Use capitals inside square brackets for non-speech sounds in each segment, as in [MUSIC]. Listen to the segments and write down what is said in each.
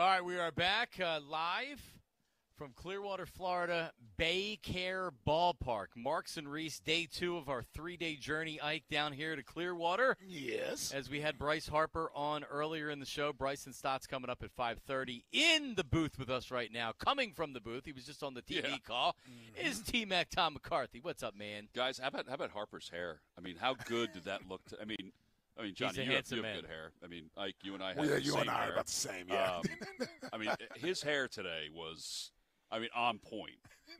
All right, we are back uh, live from Clearwater, Florida, BayCare Ballpark. Marks and Reese, day two of our three-day journey, Ike, down here to Clearwater. Yes. As we had Bryce Harper on earlier in the show, Bryson Stott's coming up at 5:30 in the booth with us right now. Coming from the booth, he was just on the TV Yeah. call. Mm-hmm. Is T Mac Tom McCarthy? What's up, man? Guys, how about how about Harper's hair? I mean, how good did that look? To, I mean, I mean, Johnny, you have, you have good hair. I mean, Ike, you and I have Well, yeah, the you same and I are about the same, yeah. Um, I mean, [LAUGHS] his hair today was, I mean, on point.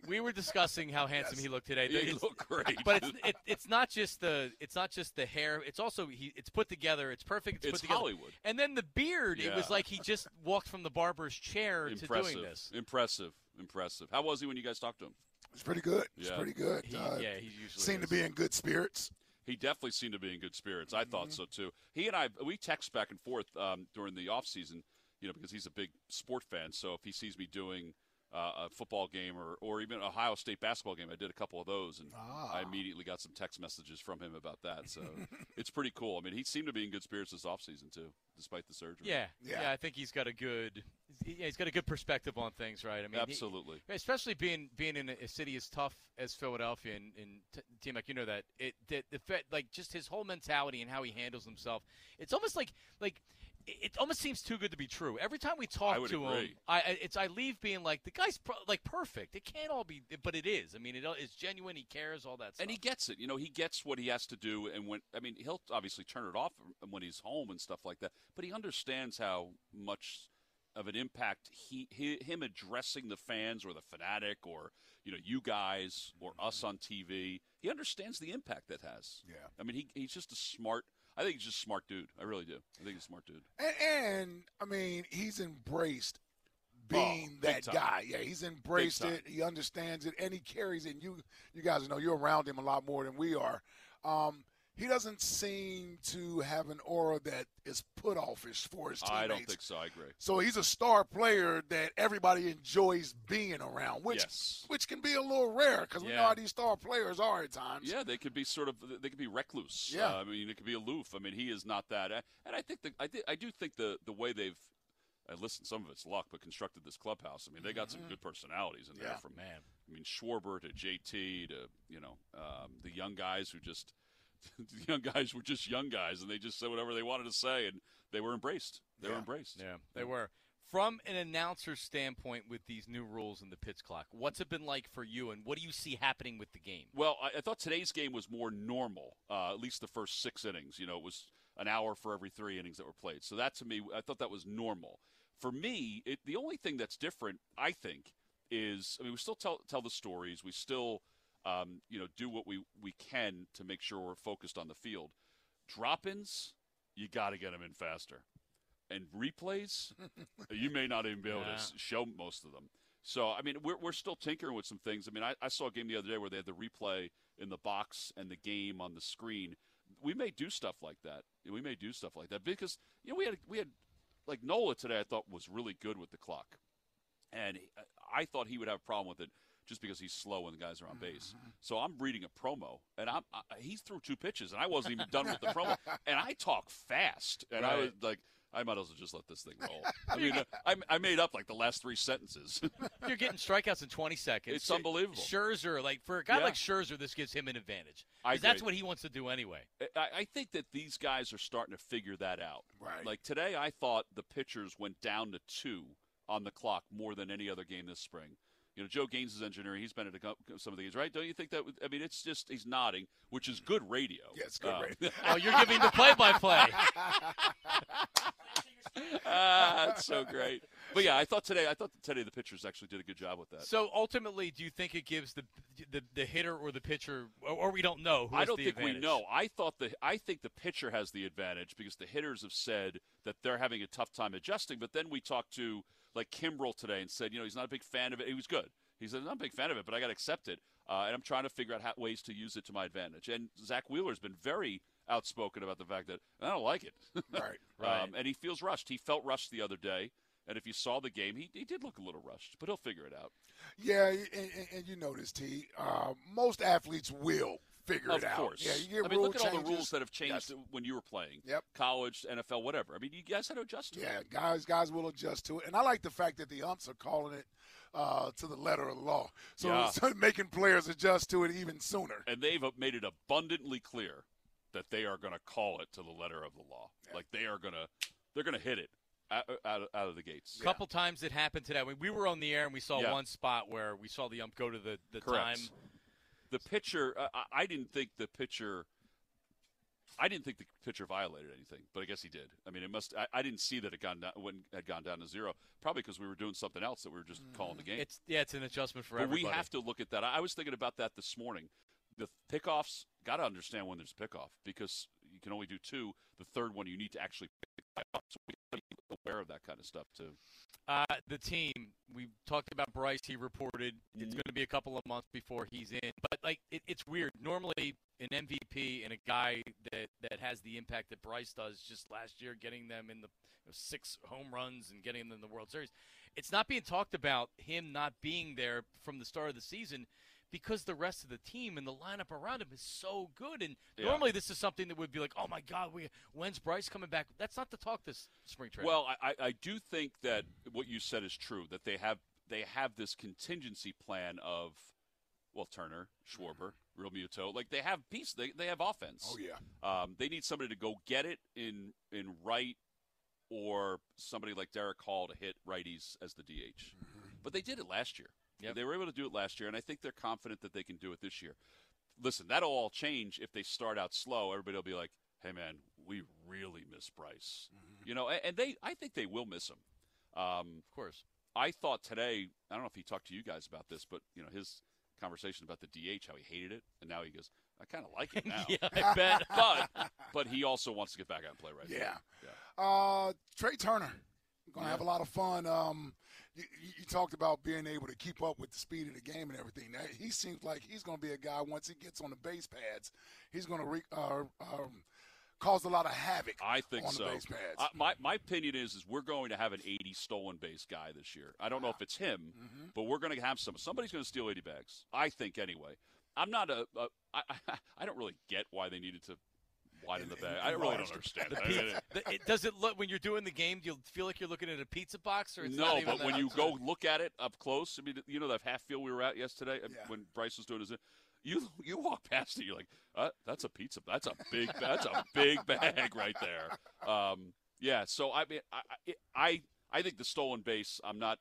We were discussing how handsome he looked today. He It's- looked great. [LAUGHS] but it's it, it's not just the it's not just the hair. It's also he it's put together. It's perfect. It's, It's put together. Hollywood. And then the beard. It was like he just [LAUGHS] walked from the barber's chair impressive, to doing this. impressive, impressive. How was he when you guys talked to him? It's pretty good. It's Yeah. pretty good. He- Uh, yeah, he usually seemed is. to be in good spirits. He definitely seemed to be in good spirits. I Mm-hmm. thought so too. He and I we text back and forth um, during the off season, you know, because he's a big sport fan. So if he sees me doing uh, a football game or, or even Ohio State basketball game, I did a couple of those, and Ah. I immediately got some text messages from him about that. So [LAUGHS] it's pretty cool. I mean, he seemed to be in good spirits this off season too, despite the surgery. Yeah, yeah, Yeah. I think he's got a good, he's got a good perspective on things, right? I mean, he- absolutely. especially being being in a, a city as tough as Philadelphia and, and t- T Mac, you know that it the, the Fed, like just his whole mentality and how he handles himself. It's almost like like it it almost seems too good to be true. Every time we talk to him, agree. I I- it's I leave being like the guy's pro- like perfect. It can't all be, but it is. I mean, it, it's genuine. He cares all that stuff. And he gets it. You know, he gets what he has to do. And when, I mean, he'll obviously turn it off when he's home and stuff like that. But he understands how much of an impact he, he him addressing the fans or the fanatic or you know you guys or us mm-hmm. on TV. He understands the impact that has. Yeah. I mean, he, he's just a smart. I think he's just a smart dude. I really do. I think he's a smart dude. And, and I mean, he's embraced being Oh, that time. guy. Yeah, he's embraced it. He understands it, and he carries it. And you, you guys know you're around him a lot more than we are. Um, he doesn't seem to have an aura that is put offish for his teammates. I don't think so. I agree. So he's a star player that everybody enjoys being around, which Yes. which can be a little rare because we know how these star players are at times. Yeah, they could be sort of they could be recluse. Yeah. Uh, I mean, it could be aloof. I mean, he is not that. Uh, And I think the, I, thi- I do think the the way they've I listen, some of it's luck, but constructed this clubhouse. I mean, they got some good personalities in there. Yeah. From man. I mean, Schwarber to JT to you know um, the young guys who just [LAUGHS] the young guys were just young guys, and they just said whatever they wanted to say, and they were embraced. They were embraced. Yeah, they were. From an announcer standpoint, with these new rules in the pitch clock, what's it been like for you, and what do you see happening with the game? Well, I, I thought today's game was more normal. Uh, at least the first six innings. You know, it was an hour for every three innings that were played. So that to me, I thought that was normal. For me, it, the only thing that's different, I think, is I mean, we still tell tell the stories. We still, um, you know, do what we we can to make sure we're focused on the field. Drop-ins, you got to get them in faster, and replays, you may not even be able Yeah. to show most of them. So, I mean, we're, we're still tinkering with some things. I mean, I, I saw a game the other day where they had the replay in the box and the game on the screen. We may do stuff like that. We may do stuff like that because you know we had we had like Nola today. I thought was really good with the clock, and he- I thought he would have a problem with it just because he's slow when the guys are on base. Mm-hmm. So I'm reading a promo, and I'm I, he threw two pitches, and I wasn't even done with the promo, [LAUGHS] and I talk fast, and I was like. I might as well just let this thing roll. I mean, [LAUGHS] I, I made up like the last three sentences. [LAUGHS] You're getting strikeouts in 20 seconds. It's unbelievable. Scherzer, like for a guy Yeah. like Scherzer, this gives him an advantage. I 'Cause that's what he wants to do anyway. I, I think that these guys are starting to figure that out. Right. Like today, I thought the pitchers went down to two on the clock more than any other game this spring. You know, Joe Gaines is engineering. He's been at a, co- some of the games, right? Don't you think that? I mean, it's just he's nodding, which is good radio. Yeah, it's good Uh, radio. [LAUGHS] Oh, you're giving the play-by-play. [LAUGHS] ah, that's so great. But yeah, I thought today. I thought today the pitchers actually did a good job with that. So ultimately, do you think it gives the the the hitter or the pitcher, or, or we don't know. Who I don't the think advantage. we know. I thought the I think the pitcher has the advantage because the hitters have said that they're having a tough time adjusting. But then we talked to like Kimbrel today and said, you know, he's not a big fan of it. He was good. He said, I'm not a big fan of it, but I got to accept it, uh, and I'm trying to figure out how, ways to use it to my advantage. And Zack Wheeler's been very outspoken about the fact that I don't like it. [LAUGHS] Right. Right. Um, and he feels rushed. He felt rushed the other day. And if you saw the game, he, he did look a little rushed, but he'll figure it out. Yeah, and, and, and you this, T. Uh, most athletes will figure Of it out. course. Yeah, you get I mean, rule look at all the rules that have changed Yes. when you were playing. Yep. College, NFL, whatever. I mean, you guys had to adjust to it. Yeah, guys, guys will adjust to it, and I like the fact that the umps are calling it uh, to the letter of the law, so, Yeah. [LAUGHS] so making players adjust to it even sooner. And they've made it abundantly clear that they are going to call it to the letter of the law. Like they are going to, they're going to hit it out, out, out of the gates. A couple times it happened today. When we were on the air and we saw Yeah. one spot where we saw the ump go to the, the Correct. time. The pitcher, uh, I- didn't think the pitcher. I didn't think the pitcher violated anything, but I guess he did. I mean, it must. I, I didn't see that it gone down when had gone down to zero. Probably because we were doing something else that we were just calling the game. It's yeah, it's an adjustment for but everybody. we have to look at that. I I was thinking about that this morning. The pickoffs got to understand when there's a pickoff because you can only do two. The third one you need to actually pick up. So we got to be aware of that kind of stuff too. Uh, the team we talked about Bryce. He reported it's Mhm. going to be a couple of months before he's in. But like it, it's weird. Normally, an MVP and a guy that that has the impact that Bryce does, just last year getting them in the you know, six home runs and getting them in the World Series. It's not being talked about him not being there from the start of the season because the rest of the team and the lineup around him is so good. And Yeah. normally, this is something that would be like, oh my God, we, when's Bryce coming back? That's not the talk this spring training. Well, I, I- I do think that what you said is true. That they have they have this contingency plan of well Turner, Schwarber, Realmuto. Like they have piece. They they have offense. Oh yeah, Um, they need somebody to go get it in in right, or somebody like Darick Hall to hit righties as the DH. But they did it last year. Yep. They were able to do it last year, and I think they're confident that they can do it this year. Listen, that'll all change if they start out slow. Everybody will be like, "Hey, man, we really miss Bryce," you know, and, they. I think they will miss him. Um, of course. I thought today. I don't know if he talked to you guys about this, but you know his conversation about the DH, how he hated it, and now he goes, "I kind of like it [LAUGHS] now." yeah, I [LAUGHS] bet. but but he also wants to get back out and play right. yeah. yeah. Uh, Trea Turner, gonna Yeah. have a lot of fun. Um, you, you talked about being able to keep up with the speed of the game and everything. That- He seems like he's gonna be a guy once he gets on the base pads, he's gonna re, uh, um, cause a lot of havoc. I think on so. the base pads. I, my my opinion is is we're going to have an 80 stolen base guy this year. I don't know if it's him, Mm-hmm. but we're going to have some. Somebody's going to steal 80 bags. I think anyway. I'm not a. a I, I, [LAUGHS] I don't really get why they needed to widen the bag. I really don't understand. [LAUGHS] The that. Pizza, the, it, does it look when you're doing the game? Do you feel like you're looking at a pizza box, or it's no, not even but when you outside? go look at it up close, I mean, you know that half field we were at yesterday Yeah. when Bryce was doing his. You you walk past it, you're like, uh, that's a pizza. That's a big. that's a big [LAUGHS] bag right there. Um, yeah. So I mean, I, I I I think the stolen base. I'm not.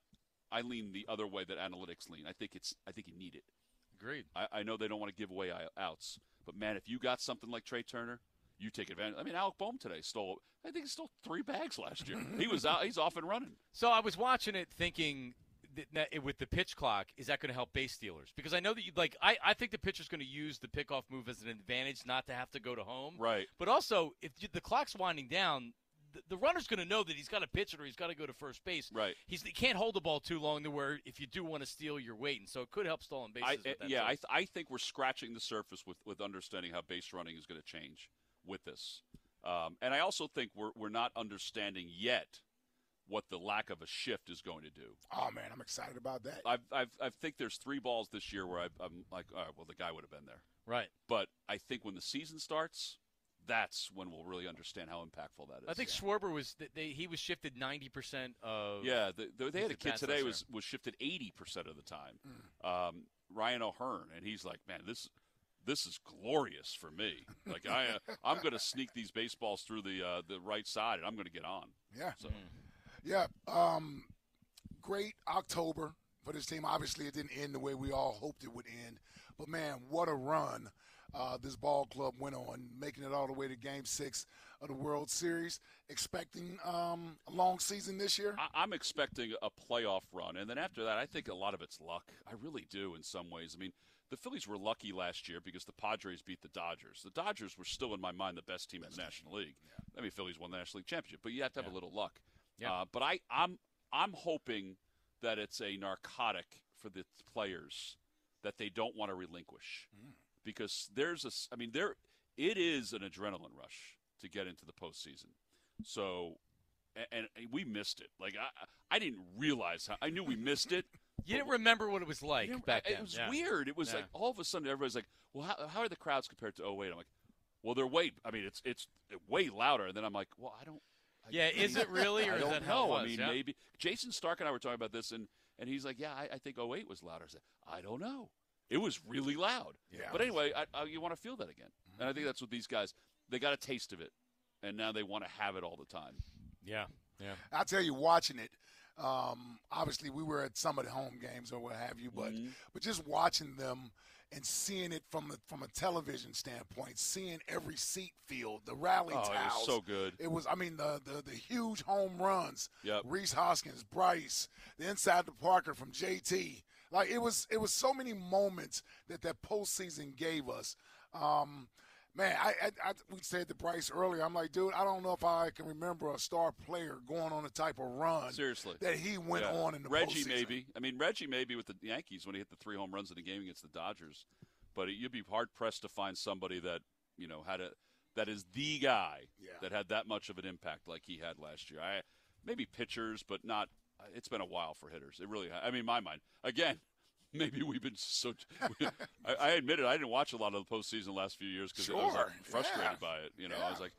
I lean the other way that analytics lean. I think it's. I think you need it. agreed. I, I know they don't want to give away outs, but man, if you got something like Trea Turner, you take advantage. I mean, Alec Bohm today stole. I think he stole three bags last year. he was out. He's off and running. [LAUGHS] So I was watching it, thinking that, that it- with the pitch clock, is that going to help base stealers? Because I know that you like. I, I think the pitcher's going to use the pickoff move as an advantage, not to have to go to home. Right. But also, if you, the clock's winding down, the, the runner's going to know that he's got to pitch it or he's got to go to first base. Right. He's he can't hold the ball too long to where if you do want to steal, you're waiting. So it could help stolen bases. I, eh, that yeah. I, th- I think we're scratching the surface with, with understanding how base running is going to change with this. Um, and I also think we're, we're not understanding yet what the lack of a shift is going to do. oh man, I'm excited about that. I've, I've, I think there's three balls this year where I, I'm like, all right, well, the guy would have been there. right. But I think when the season starts, that's when we'll really understand how impactful that is. I think Schwarber was th- they, he was shifted ninety percent of Yeah, the, the, they had a kid today was was shifted eighty percent of the time. Um, Ryan O'Hearn, and he's like, man, this this is glorious for me. Like I uh, I'm going to sneak these baseballs through the uh, the right side, and I'm going to get on. yeah, So yeah. Um, great October for this team. Obviously, it didn't end the way we all hoped it would end, but man, what a run! Uh, this ball club went on, making it all the way to Game Six of the World Series. Expecting um, a long season this year. I, I'm expecting a playoff run, and then after that, I think a lot of it's luck. I really do in some ways. I mean, the Phillies were lucky last year because the Padres beat the Dodgers. The Dodgers were still, in my mind, the best team in the National League. I mean, Phillies won the National League championship, but you have to have Yeah. a little luck. Yeah. Uh, but I, I'm I'm hoping that it's a narcotic for the players that they don't want to relinquish because there's a I mean there it is an adrenaline rush to get into the postseason. So and, and we missed it. Like I I didn't realize how I knew we missed it. You didn't remember what it was like You back then. It was Yeah. weird. It was Yeah. like all of a sudden everybody's like, "Well, how, how are the crowds compared to 08? I'm like, "Well, they're way. I mean, it's it's way louder." And then I'm like, "Well, I don't." I Yeah, is it really, or I is don't that how it know. I mean, Yeah. maybe Jayson Stark and I were talking about this, and and he's like, "Yeah, I, I think 08 was louder." I said, "I don't know. It was really loud." Yeah. But anyway, I, I, you want to feel that again, and I think that's what these guys they got a taste of it, and now they want to have it all the time. Yeah, yeah. I tell you, watching it, um, obviously we were at some of the home games or what have you, but Mm-hmm. but just watching them and seeing it from a, from a television standpoint, seeing every seat filled, the rally Oh, it was towels, so good. It was, I mean, the the, the huge home runs. Yep. Rhys Hoskins, Bryce, the inside the Parker from JT. Like it was, it was so many moments that that postseason gave us. Um, man, I, I, I we said to Bryce earlier. I'm like, dude, I don't know if I can remember a star player going on the type of run Seriously. that he went Yeah. on in the Reggie postseason. maybe. I mean Reggie maybe with the Yankees when he hit the three home runs in the game against the Dodgers, but you'd be hard pressed to find somebody that you know had a that is the guy Yeah. that had that much of an impact like he had last year. I maybe pitchers, but not. It's been a while for hitters. It really. I mean, my mind again. [LAUGHS] Maybe we've been so. [LAUGHS] I, I admit it. I didn't watch a lot of the postseason the last few years because I was like, frustrated yeah. by it. You know, I was like,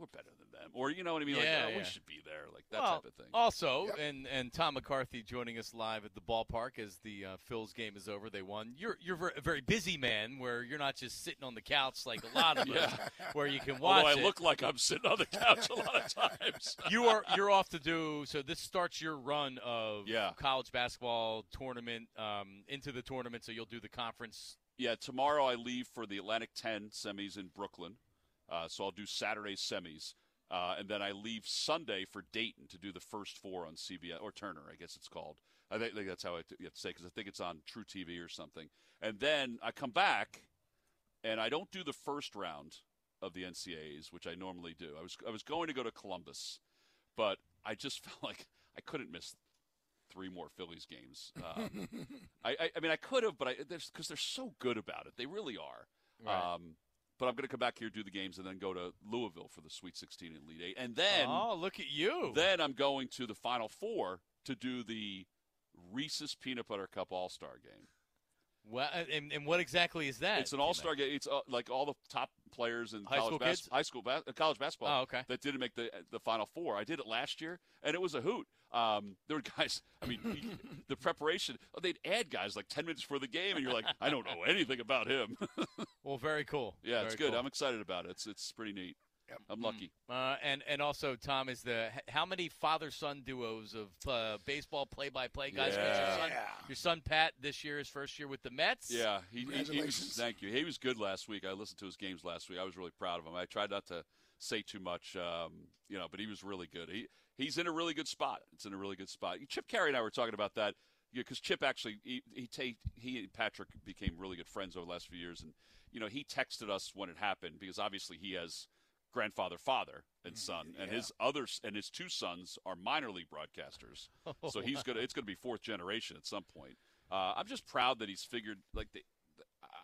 we're better than them, or you know what I mean? Yeah, like, oh, yeah. we should be there, like that well, type of thing. Also, Yep. and and Tom McCarthy joining us live at the ballpark as the uh, Phil's game is over. They won. You're you're a very busy man, where you're not just sitting on the couch like a lot of [LAUGHS] us, where you can watch Although I it. look like I'm sitting on the couch a lot of [LAUGHS] times. you are you're off to do so. This starts your run of Yeah. college basketball tournament um, into the tournament. So you'll do the conference. yeah, tomorrow I leave for the Atlantic 10 semis in Brooklyn. Uh, so I'll do Saturday semis. Uh, and then I leave Sunday for Dayton to do the first four on CBS, or Turner, I guess it's called. I think, think that's how I t- you have to say because I think it's on truTV or something. And then I come back, and I don't do the first round of the NCAAs, which I normally do. I was I was going to go to Columbus, but I just [LAUGHS] felt like I couldn't miss three more Phillies games. [LAUGHS] Um, I, I, I mean, I could have, but I because they're so good about it, they really are. Right. Um, but I'm going to come back here, do the games, and then go to Louisville for the Sweet 16 and Elite Eight, and then oh, look at you! then I'm going to the Final Four to do the Reese's Peanut Butter Cup All Star Game. Well, and, and what exactly is that? It's an All Star game. It's uh, like all the top players in High college school bas- high school bas- uh, college basketball. Oh, okay. That didn't make the the Final Four. I did it last year, and it was a hoot. Um, there were guys. I mean, the preparation. They'd add guys like ten minutes before the game, and you're like, I don't know anything about him. [LAUGHS] Well, very cool. yeah, it's good. cool. I'm excited about it. It's it's pretty neat. Yep. I'm lucky. Uh, and and also, Tom is the how many father son duos of uh, baseball play by play guys? 'Cause Your Yeah. son, Yeah. your son Pat this year, his first year with the Mets. Yeah, he, he, he was, Congratulations. thank you. He was good last week. I listened to his games last week. I was really proud of him. I tried not to say too much, um, you know, but he was really good. He he's in a really good spot. It's in a really good spot. Chip Caray and I were talking about that because Chip actually he he, ta- he and Patrick became really good friends over the last few years, and you know he texted us when it happened because obviously he has grandfather, father, and son, and Yeah. his others and his two sons are minor league broadcasters. [LAUGHS] so he's gonna it's gonna be fourth generation at some point. Uh, I'm just proud that he's figured like the,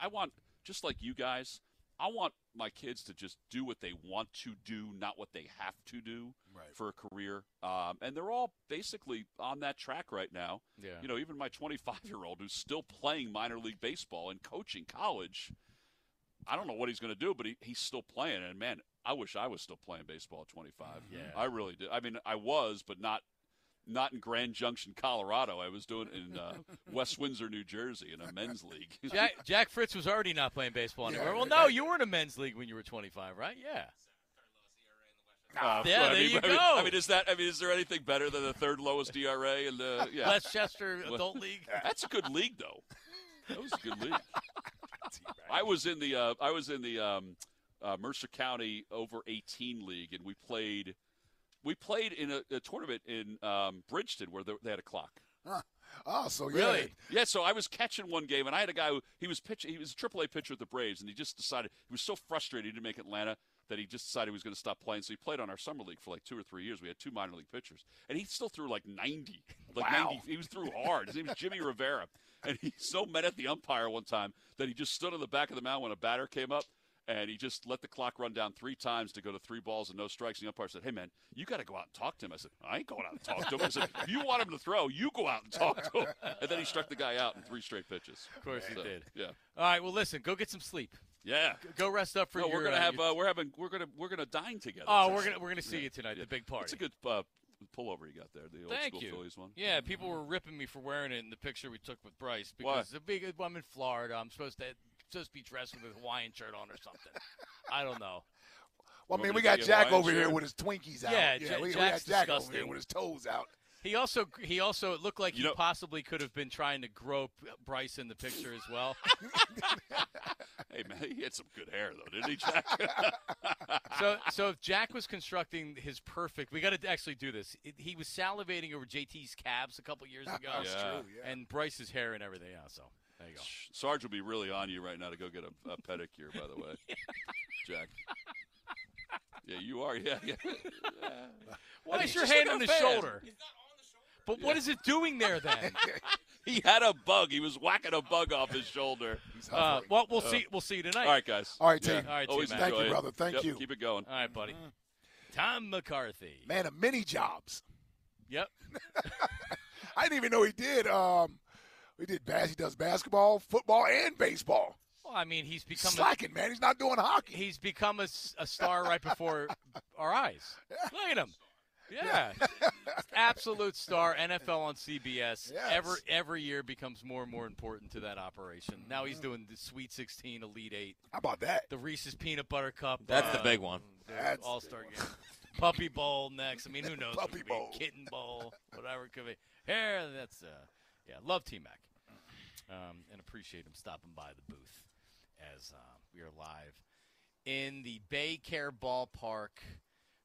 I want just like you guys. I want my kids to just do what they want to do, not what they have to do Right. for a career. Um, and they're all basically on that track right now. Yeah. You know, even my 25 year old who's still playing minor league baseball and coaching college. I don't know what he's going to do, but he, he's still playing. And man, I wish I was still playing baseball at 25. Yeah. I really did. I mean, I was, but not not in Grand Junction, Colorado. I was doing it in uh, [LAUGHS] West Windsor, New Jersey, in a men's league. [LAUGHS] Jack, Jack Fritz was already not playing baseball anymore. Well, no, you were in a men's league when you were 25, right? Yeah. Uh, Yeah, I there mean, you [LAUGHS] I mean, go. I mean, is that? I mean, is there anything better than the third lowest DRA? in the yeah, Westchester Adult League. that's a good league, though. That was a good league. I was in the uh, I was in the um, uh, Mercer County over 18 league, and we played we played in a, a tournament in um, Bridgeton where they, they had a clock. Huh. Oh, so yeah. Really? Yeah, so I was catching one game, and I had a guy who he was pitching. He was a AAA pitcher at the Braves, and he just decided he was so frustrated he didn't make Atlanta that he just decided he was going to stop playing. So he played on our summer league for like two or three years. We had two minor league pitchers, and he still threw like ninety, like Wow. ninety. He was threw hard. His name was Jimmy Rivera, and he so mad at the umpire one time that he just stood on the back of the mound when a batter came up. And he just let the clock run down three times to go to three balls and no strikes. And the umpire said, "Hey man, you got to go out and talk to him." I said, "I ain't going out and talk to him." I said, "If you want him to throw, you go out and talk to him." [LAUGHS] And then he struck the guy out in three straight pitches. Of course he did. Yeah, All right. Well, listen. Go get some sleep. yeah. Go rest up for No, your. we're gonna uh, have uh, we're having we're gonna we're gonna dine together. oh, we're gonna we're gonna see yeah, you tonight. yeah. The big party. It's a good uh, pullover you got there. The old Thank school you. Phillies one. Yeah, people were ripping me for wearing it in the picture we took with Bryce Why? because the big. I'm in Florida. I'm supposed to supposed to be dressed with a Hawaiian shirt on or something. I don't know. Well, I mean, we got get you a Jack Hawaiian over here with his Twinkies out. Yeah, yeah Ja- we, we Jack's got Jack over disgusting. here with his toes out. He also he also it looked like You he know- possibly could have been trying to grope Bryce in the picture as well. [LAUGHS] Hey man, he had some good hair though, didn't he, Jack? [LAUGHS] so so if Jack was constructing his perfect, we got to actually do this. It, he was salivating over JT's calves a couple years [LAUGHS] ago, That's Yeah. true. Yeah. and Bryce's hair and everything else. So there you go. Sarge will be really on you right now to go get a, a pedicure. By the way, [LAUGHS] Jack. Yeah, you are. Yeah, yeah. Why is your just hand like on a his fan. shoulder? But what is it doing there then? [LAUGHS] He had a bug. He was whacking a bug off his shoulder. Uh, well, we'll see. We'll see you tonight. All right, guys. All right, Yeah. team. All right, Always team, Thank you, brother. Thank Yep, you. Keep it going. All right, buddy. Tom McCarthy. Man of many jobs. Yep. [LAUGHS] I didn't even know he did. Um, he did bas- He does basketball, football, and baseball. Well, I mean, he's become a, Slacking, man. He's not doing hockey. he's become a, s- a star right before [LAUGHS] our eyes. Look at him. Yeah. Absolute star. NFL on CBS. Yes. Every every year becomes more and more important to that operation. Now he's doing the Sweet 16, Elite Eight, How about that? the Reese's Peanut Butter Cup. That's the big one. That's All Star game. [LAUGHS] Puppy Bowl next. I mean, who knows? Puppy it could be. Bowl. Kitten Bowl, whatever it could be. Yeah, that's uh, yeah. Love T Mac, um, and appreciate him stopping by the booth as uh, we are live in the BayCare Ballpark.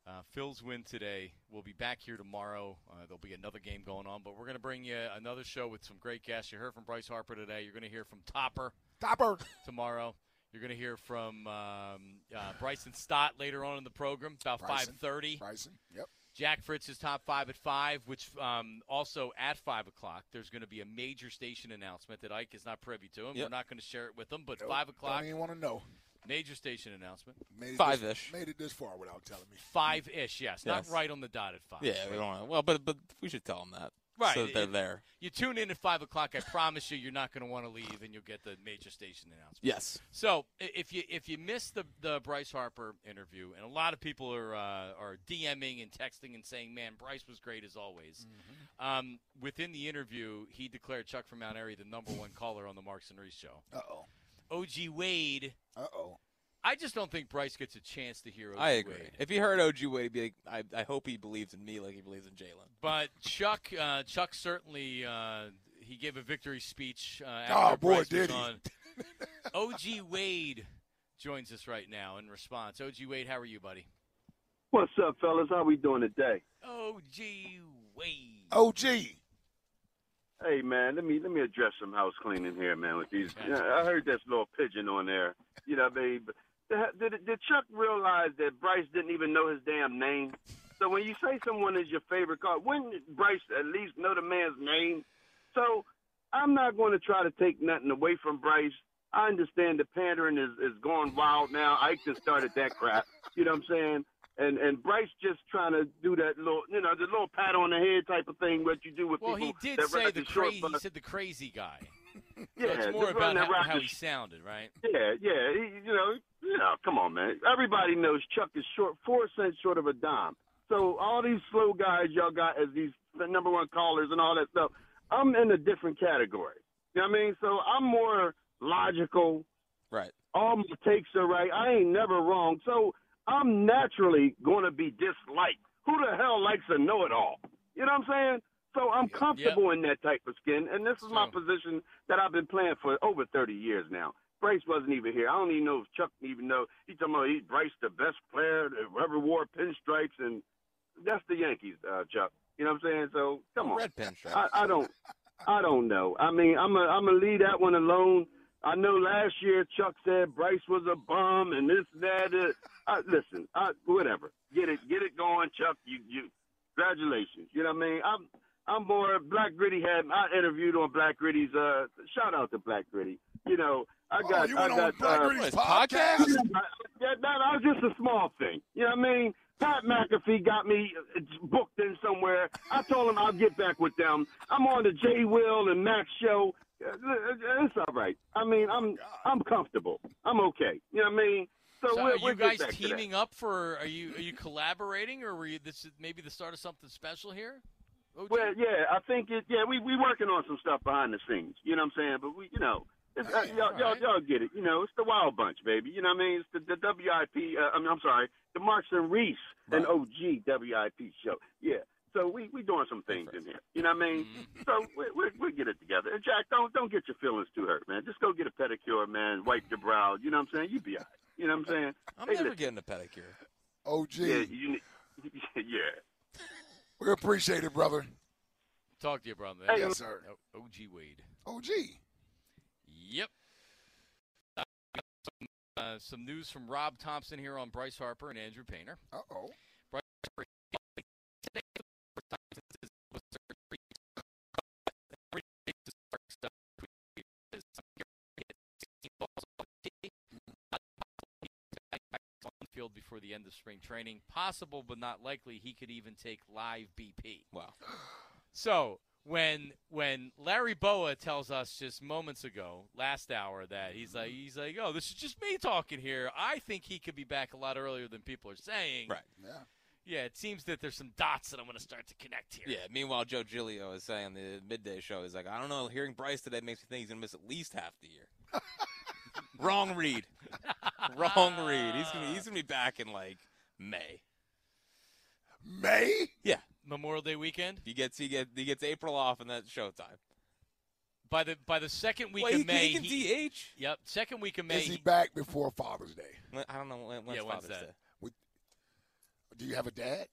Uh, Phil's win today. We'll be back here tomorrow. Uh, there'll be another game going on, but we're going to bring you another show with some great guests. You heard from Bryce Harper today. You're going to hear from Topper Topper. tomorrow. You're going to hear from um, uh, Bryson Stott later on in the program, about Bryson. 5:30. Bryson. Yep. Jack Fritz's top five at five, which um, also at five o'clock, there's going to be a major station announcement that Ike is not privy to, and Yep. we're not going to share it with him. But Nope. five o'clock, Don't even want to know. major station announcement, Made it Five-ish. This, made it this far without telling me. five ish. Yes, not right on the dot at five. Yeah, we don't want to. Well, but but we should tell them that. Right, So they're it- there. You tune in at five o'clock. I promise you, you're not going to want to leave, and you'll get the major station announcement. Yes. So if you if you missed the the Bryce Harper interview, and a lot of people are uh, are DMing and texting and saying, "Man, Bryce was great as always." Um, within the interview, he declared Chuck from Mount Airy the number one caller on the Marks and Reese show. Uh oh. OG Wade, Uh oh. I just don't think Bryce gets a chance to hear OG I agree. Wade. If he heard OG Wade, he'd be like, I, I hope he believes in me like he believes in Jalen. But Chuck, uh, Chuck certainly uh, he gave a victory speech uh, Oh, boy, Bryce did was he. on. [LAUGHS] OG Wade joins us right now in response. OG Wade, how are you, buddy? What's up, fellas? How we doing today? OG Wade. OG. Hey, man, let me let me address some house cleaning here, man. With these, you know, I heard this little pigeon on there. You know, babe. Did, did Chuck realize that Bryce didn't even know his damn name? So when you say someone is your favorite car, wouldn't Bryce at least know the man's name? So I'm not going to try to take nothing away from Bryce. I understand the pandering is is going wild now. Ike just started that crap. You know what I'm saying? And and Bryce just trying to do that little, you know, the little pat on the head type of thing what you do with Well, people. Well, he did say the crazy. He said the crazy guy. So yeah, it's more about how, how he sounded, right? yeah, yeah. He, you know, yeah. Come on, man. Everybody knows Chuck is short, four cents short of a dime. So all these slow guys y'all got as these the number one callers and all that stuff. I'm in a different category. You know what I mean? So I'm more logical. Right. All my takes are right. I ain't never wrong. So I'm naturally going to be disliked. Who the hell likes a know-it-all? You know what I'm saying? So I'm comfortable in that type of skin, and this is my position that I've been playing for over 30 years now. Bryce wasn't even here. I don't even know if Chuck even know. He talking about he Bryce the best player that ever wore pinstripes, and that's the Yankees, uh, Chuck. You know what I'm saying? So come on. Red pinstripe. I, I don't. I don't know. I mean, I'm a, I'm gonna leave that one alone. I know last year Chuck said Bryce was a bum and this that. Uh, I, listen, I, whatever. Get it, get it going, Chuck. You you, congratulations. You know what I mean? I'm I'm more Black Gritty had I interviewed on Black Gritty's. Uh, shout out to Black Gritty. You know, I Oh, got you I went got on Black uh, Gritty's podcast? podcast? that, that, that was just a small thing. You know what I mean? Pat McAfee got me uh, booked in somewhere. I told him I'll get back with them. I'm on the J. Will and Max show. Uh, It's all right. I mean, I'm I'm comfortable. I'm okay. You know what I mean? So, So we're, are we're you guys that. teaming up for? Are you are you collaborating, or were you this is maybe the start of something special here? OG? Well, yeah, I think it. Yeah, we we working on some stuff behind the scenes. You know what I'm saying? But we, you know, it's, uh, Hey, y'all, y'all alright. y'all get it. You know, it's the Wild Bunch, baby. You know what I mean? It's the, the WIP. Uh, I mean, I'm sorry, the Marks and Reese and OG WIP show. Yeah. So we we doing some things in here. You know what I mean? Mm-hmm. So we we we get it together. And Jack, don't don't get your feelings too hurt, man. Just go get a pedicure, man. Wipe your brow. You know what I'm saying? You be all right. You know what I'm saying? I'm Hey, never listen. getting a pedicure. OG, Yeah, you. ne- [LAUGHS] Yeah. We appreciate it, brother. Talk to you, brother. Hey, Yes, sir. OG Wade. OG. Yep. Uh, some, uh, some news from Rob Thomson here on Bryce Harper and Andrew Painter. Uh oh. Field before the end of spring training. Possible, but not likely. He could even take live BP. Wow. [GASPS] So when when Larry Bowa tells us just moments ago, last hour, that he's mm-hmm. like he's like, oh, this is just me talking here. I think he could be back a lot earlier than people are saying. Right. Yeah. Yeah, it seems that there's some dots that I'm going to start to connect here. Yeah. Meanwhile, Joe Giglio is saying on the midday show, he's like, I don't know. Hearing Bryce today makes me think he's gonna miss at least half the year. [LAUGHS] Wrong read. [LAUGHS] Wrong read. He's gonna he's gonna be back in like May. May? Yeah. Memorial Day weekend. He gets he gets he gets April off, and that's showtime. By the by the second week Well, of he, May, he can he- DH. Yep, second week of May. Is he he- back before Father's Day? When- I don't know when, when's Yeah, when's Father's that? Day. Do you have a dad?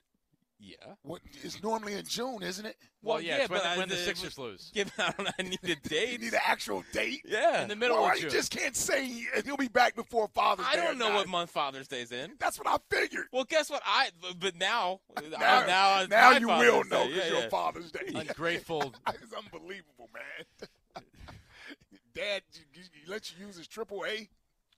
Yeah. What? It's normally in June, isn't it? well, Well, yeah, yeah, it's when, but the, when the I- Sixers lose. [LAUGHS] Give I don't. I need a [LAUGHS] You date. need an actual date. yeah. In the middle Well, of you June. just can't say he- he'll be back before Father's I Day. don't know not. what month Father's Day's in. That's what I figured. Well, guess what? I but now Now, uh, now, now you Father's will Day. know because yeah. your Father's Day. [LAUGHS] Ungrateful. it's unbelievable, man. Dad you, you let you use his triple A.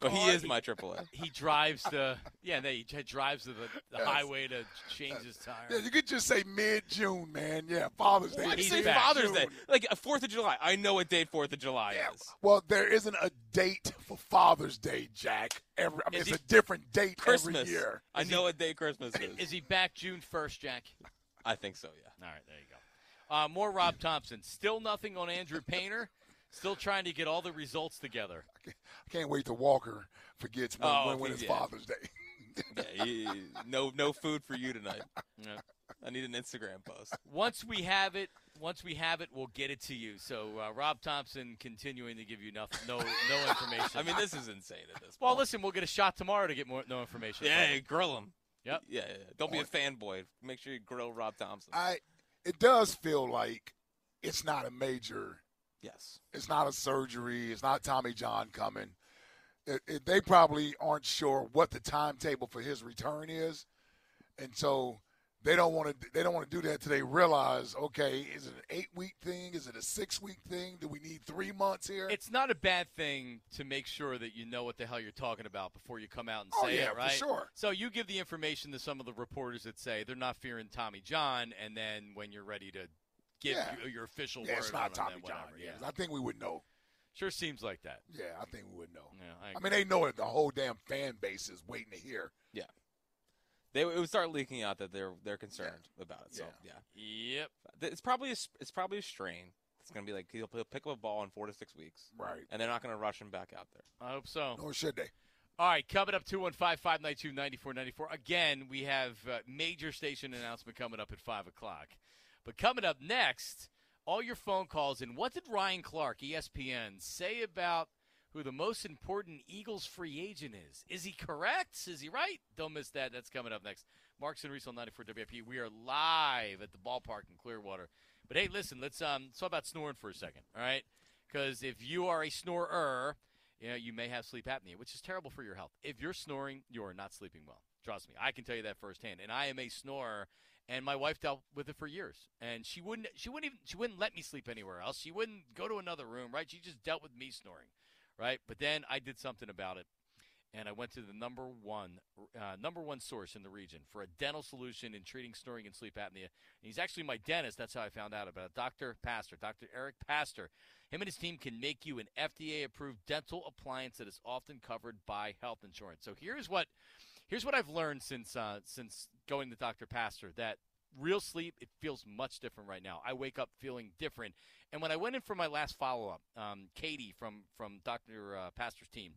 But he is my AAA. he drives the yeah. They, he drives the, the Yes. highway to change his tire. Yeah, you could just say mid June, man. Yeah, Father's Day. Why do you He's say back. Father's June. Day? Like Fourth of July. I know what date Fourth of July Yeah, is. well, there isn't a date for Father's Day, Jack. Every, I mean, Is it's he- a different date Christmas. every year. I know what day Christmas is. Is he back June first, Jack? I think so. Yeah. All right, there you go. Uh, more Rob Thomson. Still nothing on Andrew Painter. Still trying to get all the results together. I can't wait till Walker forgets when, Oh, when, when it's yeah. Father's Day. [LAUGHS] Yeah. he- no no food for you tonight. Yeah. I need an Instagram post. Once we have it, once we have it, we'll get it to you. So uh, Rob Thomson continuing to give you no no, no information. I mean, this is insane at this. well, listen, we'll get a shot tomorrow to get more no information. Yeah, from yeah, grill him. Yep. Yeah, yeah. Don't be a fanboy. Make sure you grill Rob Thomson. I. It does feel like it's not a major. Yes. It's not a surgery. It's not Tommy John coming. It, it, they probably aren't sure what the timetable for his return is, and so they don't want to. They don't want to do that until they realize. Okay, is it an eight week thing? Is it a six week thing? Do we need three months here? It's not a bad thing to make sure that you know what the hell you're talking about before you come out and Oh, say yeah, it, for right? sure. So you give the information to some of the reporters that say they're not fearing Tommy John, and then when you're ready to give Yeah. your, your official yeah, word, it's not it, Tommy John. Yeah, yeah. I think we would know. Sure seems like that. Yeah, I think we would know. Yeah, I, I mean, they know it. The whole damn fan base is waiting to hear. Yeah. They it would start leaking out that they're they're concerned about it. So yeah. Yep. it's probably a, s- it's probably a strain. It's gonna be like he'll, he'll pick up a ball in four to six weeks, Right. and they're not gonna rush him back out there. I hope so. Nor should they. All right, coming up 215-592-9494. Again, we have uh, major station announcement coming up at 5 o'clock. But coming up next, all your phone calls and what did Ryan Clark, ESPN, say about who the most important Eagles free agent is? Is he correct? Is he right? Don't miss that. That's coming up next. Reese on 94 WIP. We are live at the ballpark in Clearwater. But hey, listen, let's um talk about snoring for a second, all right? Because if you are a snorer, you know, you may have sleep apnea, which is terrible for your health. If you're snoring, you are not sleeping well. Trust me, I can tell you that firsthand. And I am a snorer, and my wife dealt with it for years. And she wouldn't she wouldn't even she wouldn't let me sleep anywhere else. She wouldn't go to another room, right? She just dealt with me snoring, right? But then I did something about it and I went to the number one uh, number one source in the region for a dental solution in treating snoring and sleep apnea. And he's actually my dentist. That's how I found out about it. Dr. Pastor, Dr. Eric Pastor. Him and his team can make you an FDA-approved dental appliance that is often covered by health insurance. So here's what here's what I've learned since uh, since going to Dr. Pastor that real sleep it feels much different right now. I wake up feeling different. And when I went in for my last follow-up, um, Katie from from Dr. Uh, Pastor's team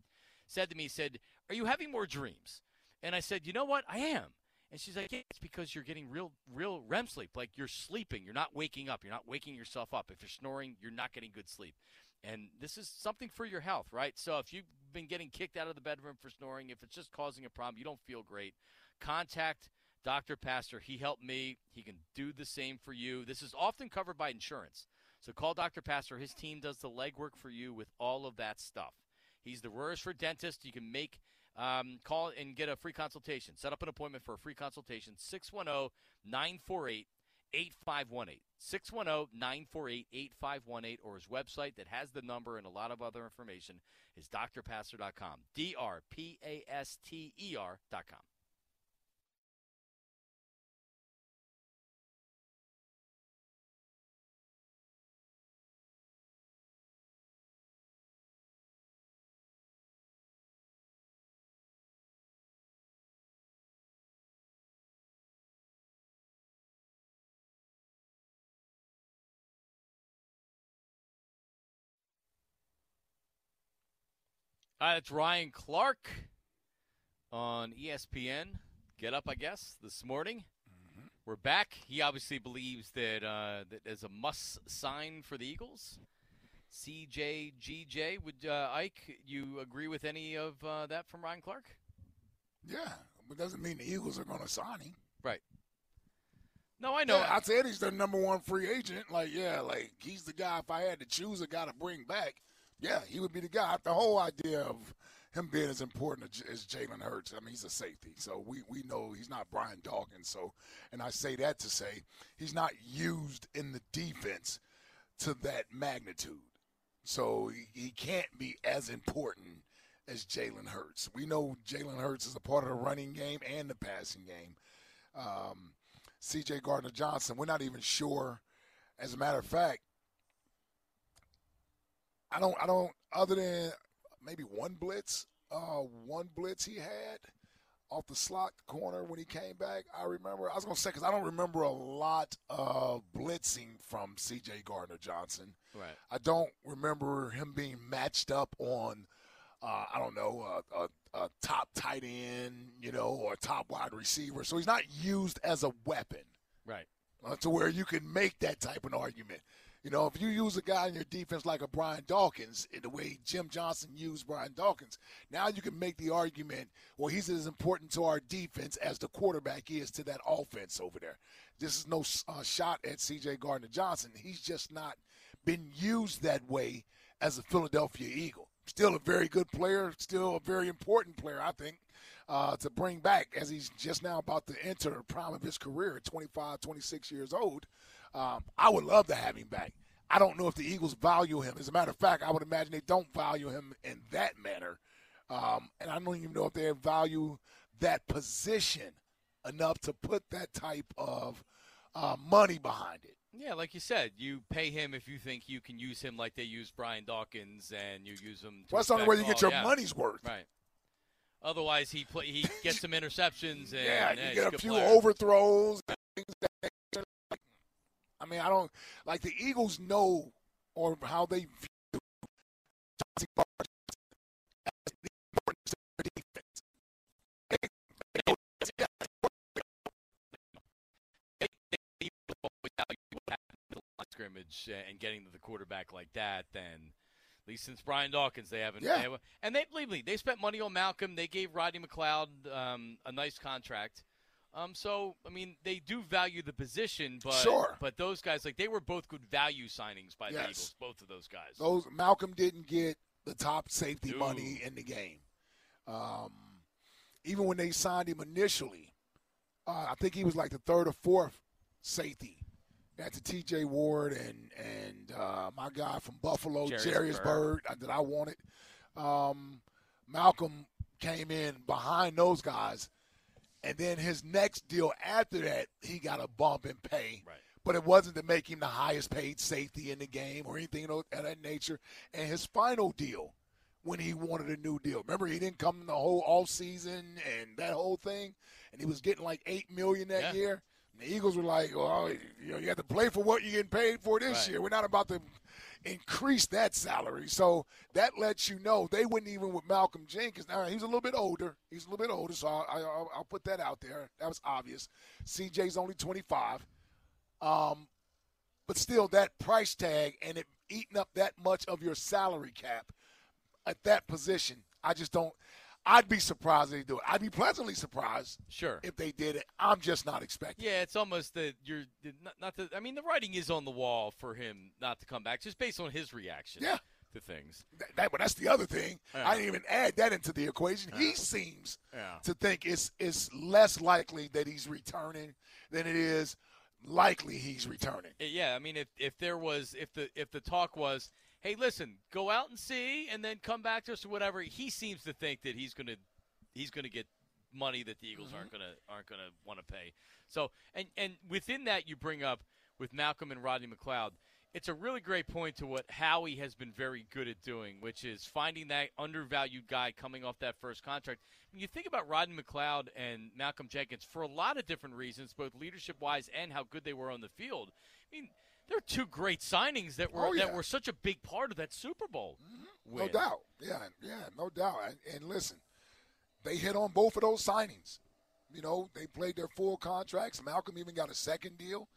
said to me, said, Are you having more dreams? And I said, You know what? I am. And she's like, yeah, It's because you're getting real, real REM sleep. Like you're sleeping. You're not waking up. You're not waking yourself up. If you're snoring, you're not getting good sleep. And this is something for your health, right? So if you've been getting kicked out of the bedroom for snoring, if it's just causing a problem, you don't feel great, contact Dr. Pastor. He helped me. He can do the same for you. This is often covered by insurance. So call Dr. Pastor. His team does the legwork for you with all of that stuff. He's the worst for dentist. You can make um, call and get a free consultation. Set up an appointment for a free consultation. 610 948 8518. 610 948 8518 or his website that has the number and a lot of other information is drpastor.com. D R P A S T E R.com. Uh, it's Ryan Clark on ESPN. Get up, I guess, this morning. Mm-hmm. We're back. He obviously believes that uh, that is a must sign for the Eagles. CJGJ, would uh, Ike you agree with any of uh, that from Ryan Clark? Yeah, but doesn't mean the Eagles are going to sign him. Right. No, I know. Yeah, I said he's their number one free agent. Like, yeah, like he's the guy. If I had to choose a guy to bring back, yeah, he would be the guy. The whole idea of him being as important as Jalen Hurts, I mean, he's a safety. So we, we know he's not Brian Dawkins. So, and I say that to say he's not used in the defense to that magnitude. So he, he can't be as important as Jalen Hurts. We know Jalen Hurts is a part of the running game and the passing game. Um, C.J. Gardner Johnson, we're not even sure. As a matter of fact, I don't, I don't, other than maybe one blitz, uh, one blitz he had off the slot corner when he came back. I remember, I was going to say, because I don't remember a lot of blitzing from CJ Gardner Johnson. Right. I don't remember him being matched up on, uh, I don't know, a, a, a top tight end, you know, or a top wide receiver. So he's not used as a weapon. Right. Uh, to where you can make that type of argument. You know, if you use a guy in your defense like a Brian Dawkins, in the way Jim Johnson used Brian Dawkins, now you can make the argument, well, he's as important to our defense as the quarterback is to that offense over there. This is no uh, shot at C.J. Gardner Johnson. He's just not been used that way as a Philadelphia Eagle. Still a very good player, still a very important player, I think, uh, to bring back as he's just now about to enter the prime of his career at 25, 26 years old. Um, I would love to have him back. I don't know if the Eagles value him. As a matter of fact, I would imagine they don't value him in that manner. Um, and I don't even know if they value that position enough to put that type of uh, money behind it. Yeah, like you said, you pay him if you think you can use him like they use Brian Dawkins, and you use him. well, that's the only way you get your yeah. money's worth. Right. Otherwise, he play, he gets some interceptions. [LAUGHS] And, yeah, you yeah, get a few player. overthrows. I mean, I don't like the Eagles know or how they view Chauncey Gardner as the importance of their defense. scrimmage and getting to the quarterback like that, then at least since Brian Dawkins, they haven't. Yeah. They haven't, and they believe me, they spent money on Malcolm. They gave Rodney McLeod um, a nice contract. Um, so I mean, they do value the position, but Sure. but those guys like they were both good value signings by the Yes. Eagles. Both of those guys. Those Malcolm didn't get the top safety No. money in the game. Um, even when they signed him initially, uh, I think he was like the third or fourth safety. That's a T.J. Ward and and uh, my guy from Buffalo, Jairus Byrd, uh, that I wanted. Um, Malcolm came in behind those guys, and then his next deal after that, he got a bump in pay. Right. But it wasn't to make him the highest paid safety in the game or anything of that nature. And his final deal, when he wanted a new deal, remember he didn't come the whole off season and that whole thing, and he was getting like eight million that Yeah. year. And the Eagles were like, "Well, you know, you have to play for what you're getting paid for this Right. year. We're not about to increase that salary." So that lets you know they wouldn't even with Malcolm Jenkins. Now he's a little bit older. He's a little bit older, so I, I, I'll, I'll put that out there. That was obvious. CJ's only 25. Um, but still, that price tag and it eating up that much of your salary cap at that position, I just don't. I'd be surprised if they do it. I'd be pleasantly surprised Sure. if they did it. I'm just not expecting. Yeah, it's almost that you're not, not the. I mean, the writing is on the wall for him not to come back, just based on his reaction Yeah. to things. That, that- but that's the other thing. Yeah. I didn't even add that into the equation. He seems Yeah. to think it's it's less likely that he's returning than it is likely he's returning. Yeah, I mean, if if there was, if the if the talk was, hey, listen, go out and see, and then come back to us or whatever, he seems to think that he's gonna he's gonna get money that the Eagles aren't mm-hmm. gonna aren't gonna want to pay. So, and and within that, you bring up with Malcolm and Rodney McLeod. It's a really great point to what Howie has been very good at doing, which is finding that undervalued guy coming off that first contract. When you think about Rodney McLeod and Malcolm Jenkins for a lot of different reasons, both leadership wise and how good they were on the field. I mean, they're two great signings that were Oh, yeah. that were such a big part of that Super Bowl. No win. doubt. Yeah, yeah, no doubt. And, and listen, they hit on both of those signings. You know, they played their full contracts. Malcolm even got a second deal.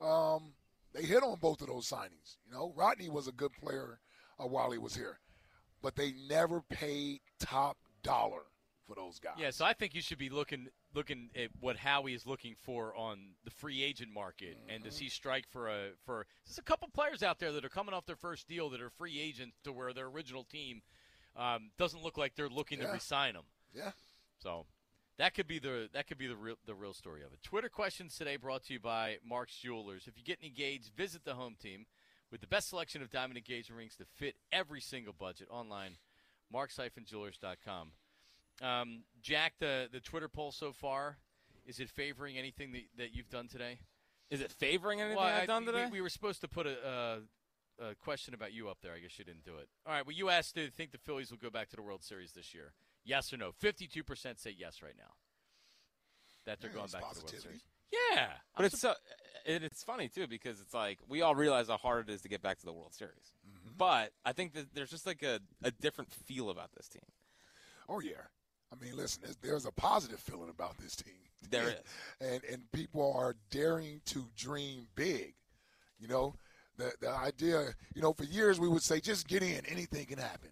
Um, they hit on both of those signings. You know, Rodney was a good player uh, while he was here, but they never paid top dollar for those guys. Yeah, so I think you should be looking looking at what Howie is looking for on the free agent market, and does he strike for a for? There's a couple players out there that are coming off their first deal that are free agents to where their original team um, doesn't look like they're looking to Yeah. resign them. Yeah. So that could be the that could be the real the real story of it. Twitter questions today brought to you by Mark's Jewelers. If you get engaged, visit the home team with the best selection of diamond engagement rings to fit every single budget online. Marks-jewelers.com. Um, Jack, the the Twitter poll so far, is it favoring anything that, that you've done today? Is it favoring anything Well, I- I've done we- today? We, were supposed to put a, a, a question about you up there. I guess you didn't do it. All right. Well, you asked, do you think the Phillies will go back to the World Series this year? Yes or no? Fifty-two percent say yes right now. That they're Yeah, going it's back to the World. Series. Yeah, But it's so it, it's funny too because it's like we all realize how hard it is to get back to the World Series. Mm-hmm. But I think that there's just like a, a different feel about this team. Oh yeah. I mean, listen, there's, there's a positive feeling about this team. [LAUGHS] There is. and and people are daring to dream big. You know, the the idea. You know, for years we would say just get in, anything can happen.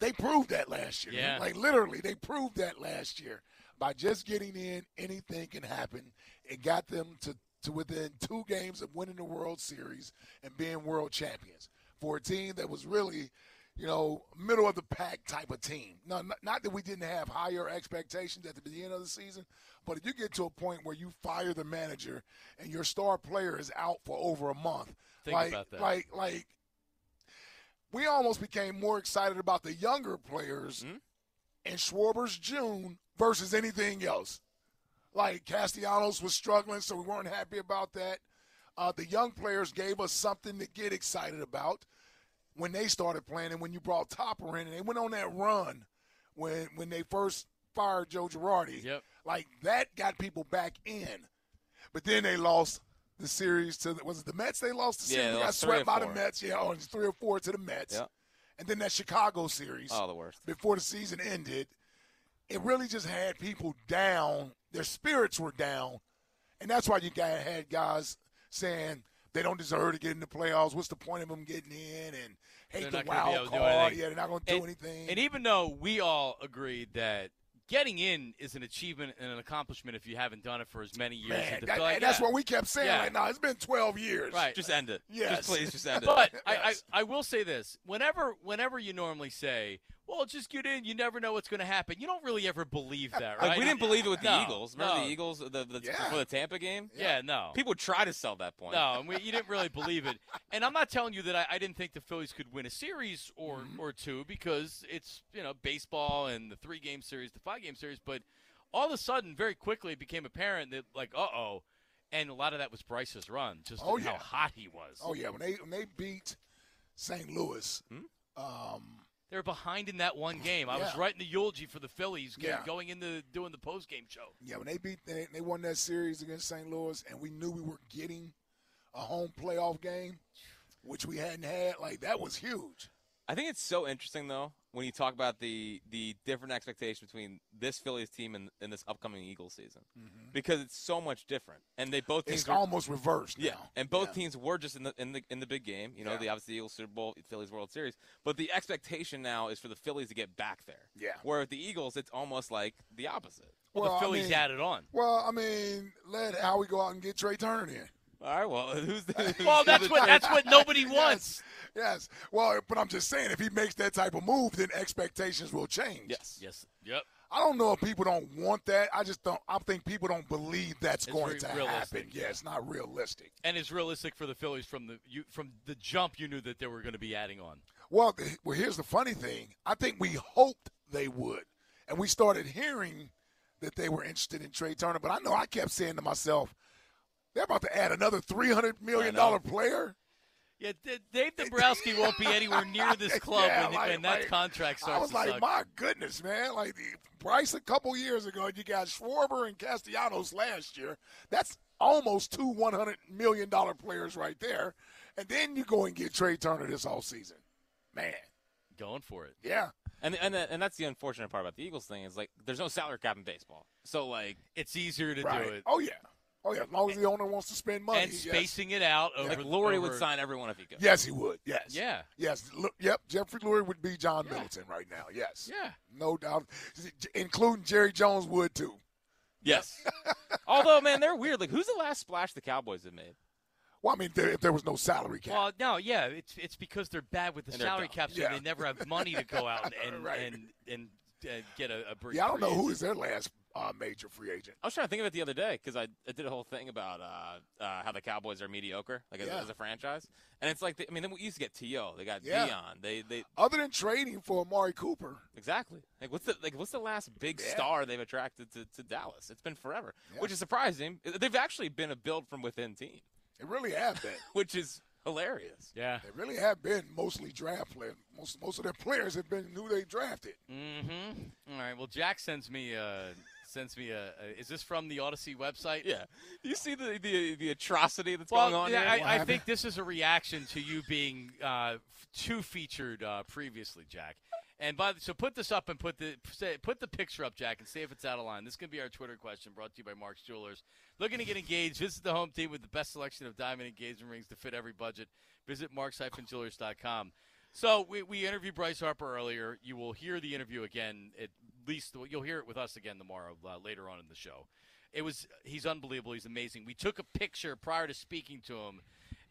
They proved that last year. Yeah. Like literally, they proved that last year by just getting in, anything can happen. It got them to to within two games of winning the World Series and being world champions for a team that was really you know, middle of the pack type of team. No, not, not that we didn't have higher expectations at the beginning of the season, but if you get to a point where you fire the manager and your star player is out for over a month, Think like, about that. like, like, we almost became more excited about the younger players Hmm? in Schwarber's June versus anything else. Like Castellanos was struggling, so we weren't happy about that. Uh, the young players gave us something to get excited about when they started playing, and when you brought Topper in, and they went on that run when when they first fired Joe Girardi. Yep. Like that got people back in, but then they lost the series to the, was it the Mets? They lost the series. they They got swept by the. Mets. Yeah, on three or four to the Mets. Yep. And then that Chicago series Oh, the worst. before the season ended, it really just had people down. Their spirits were down, and that's why you got had guys saying they don't deserve to get in the playoffs. What's the point of them getting in? And hate They're the not gonna be wild able to card. Yeah, they're not going to do and, anything. And even though we all agreed that getting in is an achievement and an accomplishment if you haven't done it for as many years. Man, And that- like, and that's yeah. what we kept saying. Yeah. Like, no, it's been 12 years. Right. Just end it. Yes. Just please, just end [LAUGHS] it. But I, I, I will say this: whenever, whenever you normally say, "Well, just get in," you never know what's going to happen. You don't really ever believe that, right? Like, we didn't believe it with the No, Eagles. Remember no. the Eagles the, the, Yeah. for the Tampa game? Yeah, no. People would try to sell that point. No, and we, you didn't really believe it. And I'm not telling you that I, I didn't think the Phillies could win a series or Mm-hmm. or two because it's you know baseball and the three game series, the five game series. But all of a sudden, very quickly, it became apparent that like, uh oh, and a lot of that was Bryce's run, just Oh, how hot he was. Oh, yeah. When they, when they beat St. Louis, um, They were behind in that one game. I was Yeah. writing the eulogy for the Phillies, g- Yeah. going into doing the post game show. yeah, when they beat, they, they won that series against St. Louis, and we knew we were getting a home playoff game, which we hadn't had. Like, that was huge. I think it's so interesting though when you talk about the the different expectations between this Phillies team and, and this upcoming Eagles season mm-hmm. because it's so much different and they both teams It's were, almost reversed yeah now. and both Yeah. teams were just in the in the in the big game you know Yeah. the obviously Eagles Super Bowl Phillies World Series but the expectation now is for the Phillies to get back there Yeah. where with the Eagles it's almost like the opposite Well, Well, the Phillies mean- added on. Well, I mean, let Howie go out and get Trea Turner in. All right well [LAUGHS] who's the who's Well, the- that's what that's what nobody [LAUGHS] wants. Yes. Well, but I'm just saying, if he makes that type of move, then expectations will change. yes Yes. Yep. I don't know if people don't want that. I just don't. I think people don't believe that's It's going very to realistic, happen. Yeah, it's not realistic. And it's realistic for the Phillies from the you, from the jump. You knew that they were going to be adding on. Well, well, here's the funny thing. I think we hoped they would, and we started hearing that they were interested in Trea Turner. But I know I kept saying to myself, they're about to add another three hundred million dollar player. Yeah, Dave Dombrowski won't be anywhere near this [LAUGHS] club Yeah, when, like- when that like, contract starts I was to like, suck. my goodness, man! Like the Bryce a couple years ago, you got Schwarber and Castellanos last year. That's almost two one hundred million dollar players right there. And then you go and get Trea Turner this whole season, man. Going for it. Yeah, and and and that's the unfortunate part about the Eagles thing is like there's no salary cap in baseball so like It's easier to right. do it. Oh yeah, oh yeah. As long as the owner wants to spend money, and yes. spacing it out over. like Lurie would over- sign everyone if he could Yes, he would. Yes. Yeah. Yes. Look, yep. Jeffrey Lurie would be John Middleton right now. Yes. Yeah. No doubt. Including Jerry Jones would too. Yes. [LAUGHS] Although, man, they're weird. Like, who's the last splash the Cowboys have made? Well, I mean, there, if there was no salary cap. Well, no, yeah, it's it's because they're bad with the And salary cap, so Yeah. they never have money to go out and [LAUGHS] and Right. and, and uh, get a, a brief yeah, I don't know free who agent. is their last uh, major free agent. I was trying to think of it the other day because I, I did a whole thing about uh, uh, how the Cowboys are mediocre, like as, Yeah. as a franchise. And it's like, they, I mean, we used to get To. They got Yeah. Deion. They they Other than trading for Amari Cooper, exactly like what's the like what's the last big Yeah. star they've attracted to, to Dallas? It's been forever, which is surprising. They've actually been a build from within team, they really have been. [LAUGHS] which is hilarious. Yeah. they really have been mostly draft players. Most most of their players have been who they drafted. Mm-hmm. All right. Well, Jack sends me uh sends me a, a. Is this from the Audacy website? Yeah, you see the the, the atrocity that's Well, going on yeah. I, I think this is a reaction to you being uh, too featured uh, previously, Jack. And by the, so put this up and put the say, put the picture up, Jack, and see if it's out of line. This can be our Twitter question, brought to you by Mark's Jewelers. Looking to get engaged? Visit the home team with the best selection of diamond engagement rings to fit every budget. Visit marks-jewelers.com. So we, we interviewed Bryce Harper earlier. You will hear the interview again. At least you'll hear it with us again tomorrow, uh, later on in the show. It was he's unbelievable. He's amazing. We took a picture prior to speaking to him,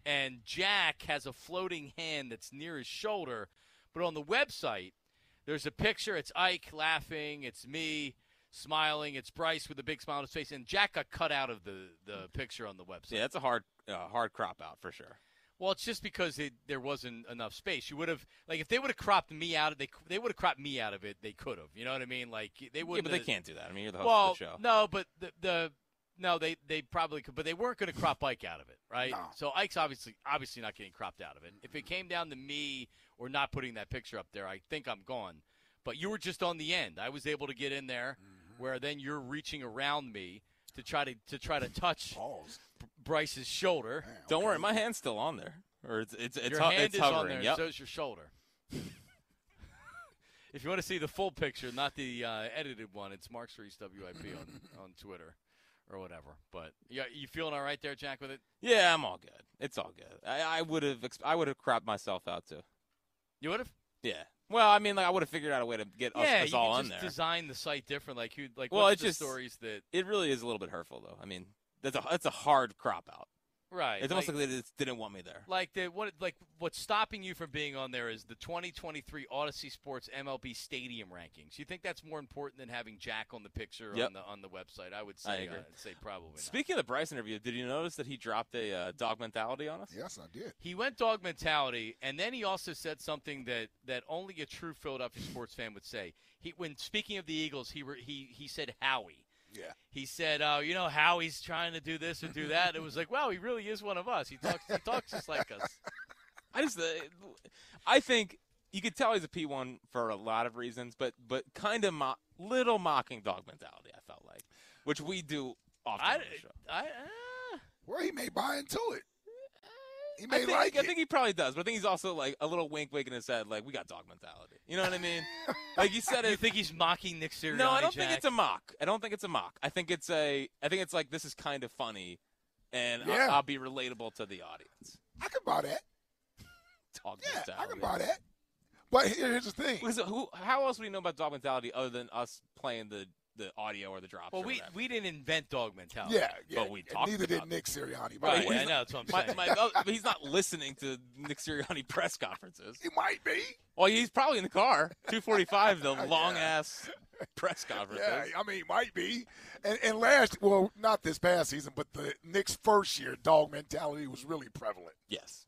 and Jack has a floating hand that's near his shoulder. But on the website, there's a picture. It's Ike laughing. It's me smiling. It's Bryce with a big smile on his face, and Jack got cut out of the the picture on the website. yeah, that's a hard uh, hard crop out for sure. Well, it's just because it, there wasn't enough space. You would have like if they would have cropped me out of they they would have cropped me out of it. They could have. You know what I mean? Like they would. Yeah, but they can't do that. I mean, you're the host Well, of the show. no, but the the no they they probably could, but they weren't going to crop Ike out of it, right? No. So Ike's obviously obviously not getting cropped out of it. If it came down to me or not putting that picture up there, I think I'm gone. But you were just on the end. I was able to get in there, Mm-hmm. where then you're reaching around me to try to to try to touch [LAUGHS] Pause. Bryce's shoulder. Don't worry, my hand's still on there, or it's it's it's, Your ho- hand it's is hovering. on there, Yep. so is your shoulder. [LAUGHS] if you want to see the full picture, not the uh, edited one, it's Mark's Reese WIP on, [LAUGHS] on Twitter or whatever. But yeah, you feeling all right there, Jack, with it? Yeah, I'm all good. It's all good. I, I would have ex- I would have cropped myself out too. You would have? Yeah, Well, I mean, like I would have figured out a way to get us, yeah, us all on just there. design the site different. Like who, like Well, what's it's the just- stories that It really is a little bit hurtful, though. I mean, that's a that's a hard crop out. Right? It's almost like, they just didn't want me there. like the what like what's stopping you from being on there is the 2023 Audacy Sports MLB Stadium rankings. You think that's more important than having Jack on the picture Yep. on the on the website? I would say I agree. I'd say probably not. Speaking of the Bryce interview, did you notice that he dropped a uh, dog mentality on us? Yes, I did. He went dog mentality, and then he also said something that, that only a true Philadelphia sports fan would say. He, when speaking of the Eagles, he re, he he said Howie. Yeah. He said, "Oh, you know, how he's trying to do this or do that." It was like, wow, he really is one of us. He talks he talks just like us. [LAUGHS] I just, uh, I think you could tell he's a P one for a lot of reasons, but but kind of mo- little mocking dog mentality. I felt like, which we do often. I, on the show. I, uh, Well, he may buy into it. He I think, like I it. think he probably does, but I think he's also like a little wink, wink in his head, like we got dog mentality. You know what I mean? [LAUGHS] like you said you think he's mocking Nick Sirianni? No, I don't Jack? think it's a mock. I don't think it's a mock. I think it's a. I think it's like this is kind of funny, and I- Yeah. I'll, be relatable to the audience. I can buy that. [LAUGHS] Dog Yeah, I mentality. can buy that. But here's the thing. Who? How else would he know about dog mentality other than us playing the the audio or the drops? Well, or we whatever? we didn't invent dog mentality. Yeah, yeah. But we and talked neither about did Nick Sirianni. Right, But yeah, I know that's what I'm My, saying. my, oh, he's not listening to Nick Sirianni [LAUGHS] press conferences. he might be. Well, he's probably in the car. 245, the [LAUGHS] Yeah. long ass press conference. Yeah, I mean, he might be. And, and last, well, not this past season, but the Nick's first year, dog mentality was really prevalent. Yes.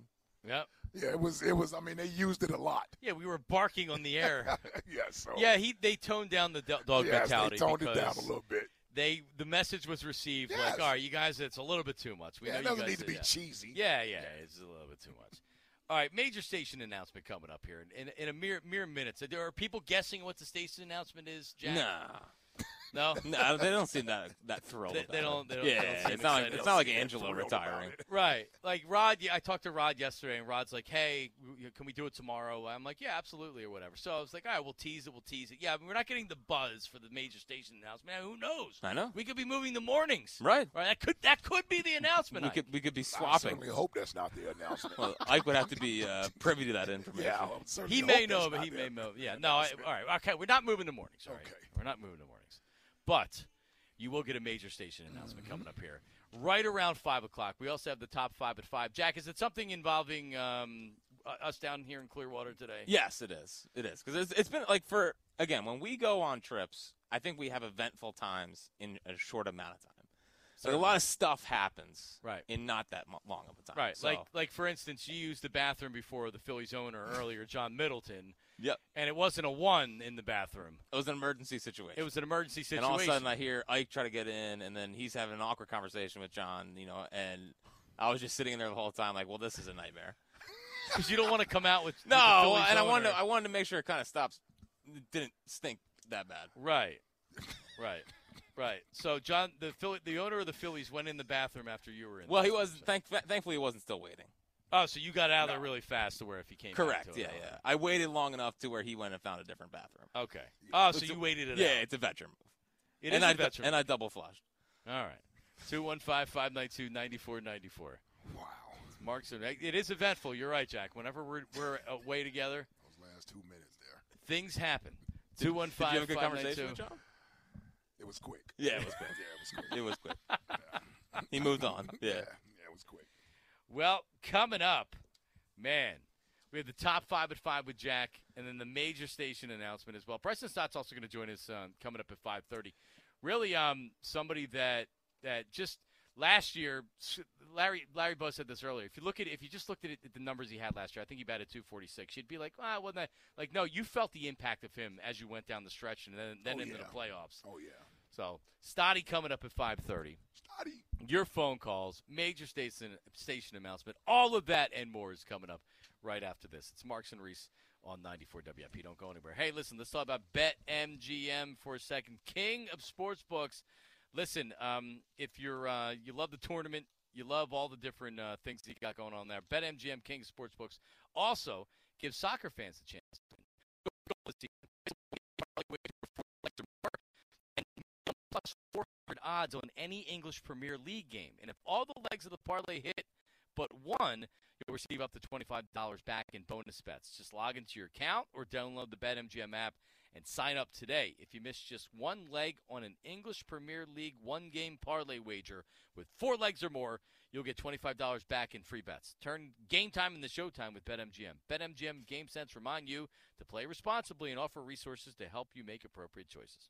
Yep. Yeah, it was. It was. I mean, they used it a lot. Yeah, we were barking on the air. [LAUGHS] yeah. So. yeah, he they toned down the dog yes, mentality they toned it down a little bit. they the message was received Yes. like, all right, you guys, it's a little bit too much. We yeah, know it doesn't guys need to be yeah. cheesy. Yeah, yeah, it's a little bit too much. All right, major station announcement coming up here in, in, in a mere mere minutes. There are people guessing what the station announcement is. Jack? Nah. No, [LAUGHS] No, they don't seem that that thrilled. They- about they don't- It. they don't- yeah, they don't it's not like excited. it's not like Angelo seem thrilled about retiring. right? Like Rod, yeah, I talked to Rod yesterday, and Rod's like, "Hey, can we do it tomorrow?" I'm like, "Yeah, absolutely," or whatever. So I was like, "All right, we'll tease it. We'll tease it." Yeah, I mean, we're not getting the buzz for the major station announcement. Who knows? I know. We could be moving the mornings. Right. Right. That could that could be the announcement. We Ike. could we could be swapping. certainly hope that's not the announcement. Well, Ike would have to be uh, privy to that information. yeah, I certainly He hope may know, but he the may [LAUGHS] know. Yeah, no. I, all right, okay. We're not moving the mornings. All right, Okay. we're not moving the mornings, but you will get a major station announcement Mm-hmm. coming up here right around five o'clock. We also have the top five at five. Jack, is it something involving um, us down here in Clearwater today? Yes, it is. It is because it's, it's been like for again when we go on trips, I think we have eventful times in a short amount of time. So a lot of stuff happens Right. in not that long of a time. Right, So, like like for instance, you used the bathroom before the Phillies owner earlier, John Middleton, yep, and it wasn't a one in the bathroom. it was an emergency situation. It was an emergency situation. and all of a sudden I hear Ike try to get in, and then he's having an awkward conversation with John. You know, and I was just sitting in there the whole time, like, well, this is a nightmare. [LAUGHS] because you don't want to come out with [LAUGHS] with No, Phillies and I wanted to, I wanted to make sure it kind of stops. It didn't stink that bad. Right, right, right. So John, the Philly, the owner of the Phillies, went in the bathroom after you were in. Well, he was thank, thankfully he wasn't still waiting. Oh, so you got out of there really fast to where if he came. back Correct. to Yeah, all yeah. right. I waited long enough to where he went and found a different bathroom. Okay. Oh, so It's you a- waited it yeah, out. it's a veteran move. It and is I a veteran. and I double flushed. All right. Two one five five nine two ninety four ninety four. Wow, Mark's. It is eventful. You're right, Jack. Whenever we're we're away together, those last two minutes there, things happen. Two one Did you have a good conversation with John? it was quick. Yeah, it was quick. [LAUGHS] Yeah, it was quick. It was quick. [LAUGHS] he moved on. [LAUGHS] Yeah, Yeah. yeah, it was quick. Well, coming up, man, we have the top five at five with Jack, and then the major station announcement as well. Preston Stott's also going to join us um, coming up at five thirty. Really, um, somebody that that just last year, Larry Larry Bowa said this earlier. If you look at if you just looked at, it, at the numbers he had last year, I think he batted two forty six. You'd be like, ah, wasn't that like? No, you felt the impact of him as you went down the stretch, and then then Oh, into yeah. the playoffs. Oh yeah, So Stotty coming up at five thirty Stotty. your phone calls, major station station announcement, all of that and more is coming up right after this. It's Marks and Reese on 94 WIP. Don't go anywhere. Hey, listen, let's talk about BetMGM for a second. King of sports books. Listen, um, if you're uh, you love the tournament, you love all the different uh, things that you got going on there. BetMGM King of sports books also gives soccer fans a chance. Plus 400 odds on any English Premier League game. And if all the legs of the parlay hit but one, you'll receive up to $25 back in bonus bets. Just log into your account or download the BetMGM app and sign up today. If you miss just one leg on an English Premier League one game parlay wager with four legs or more, you'll get $25 back in free bets. Turn game time into showtime with BetMGM. BetMGM Game Sense remind you to play responsibly and offer resources to help you make appropriate choices.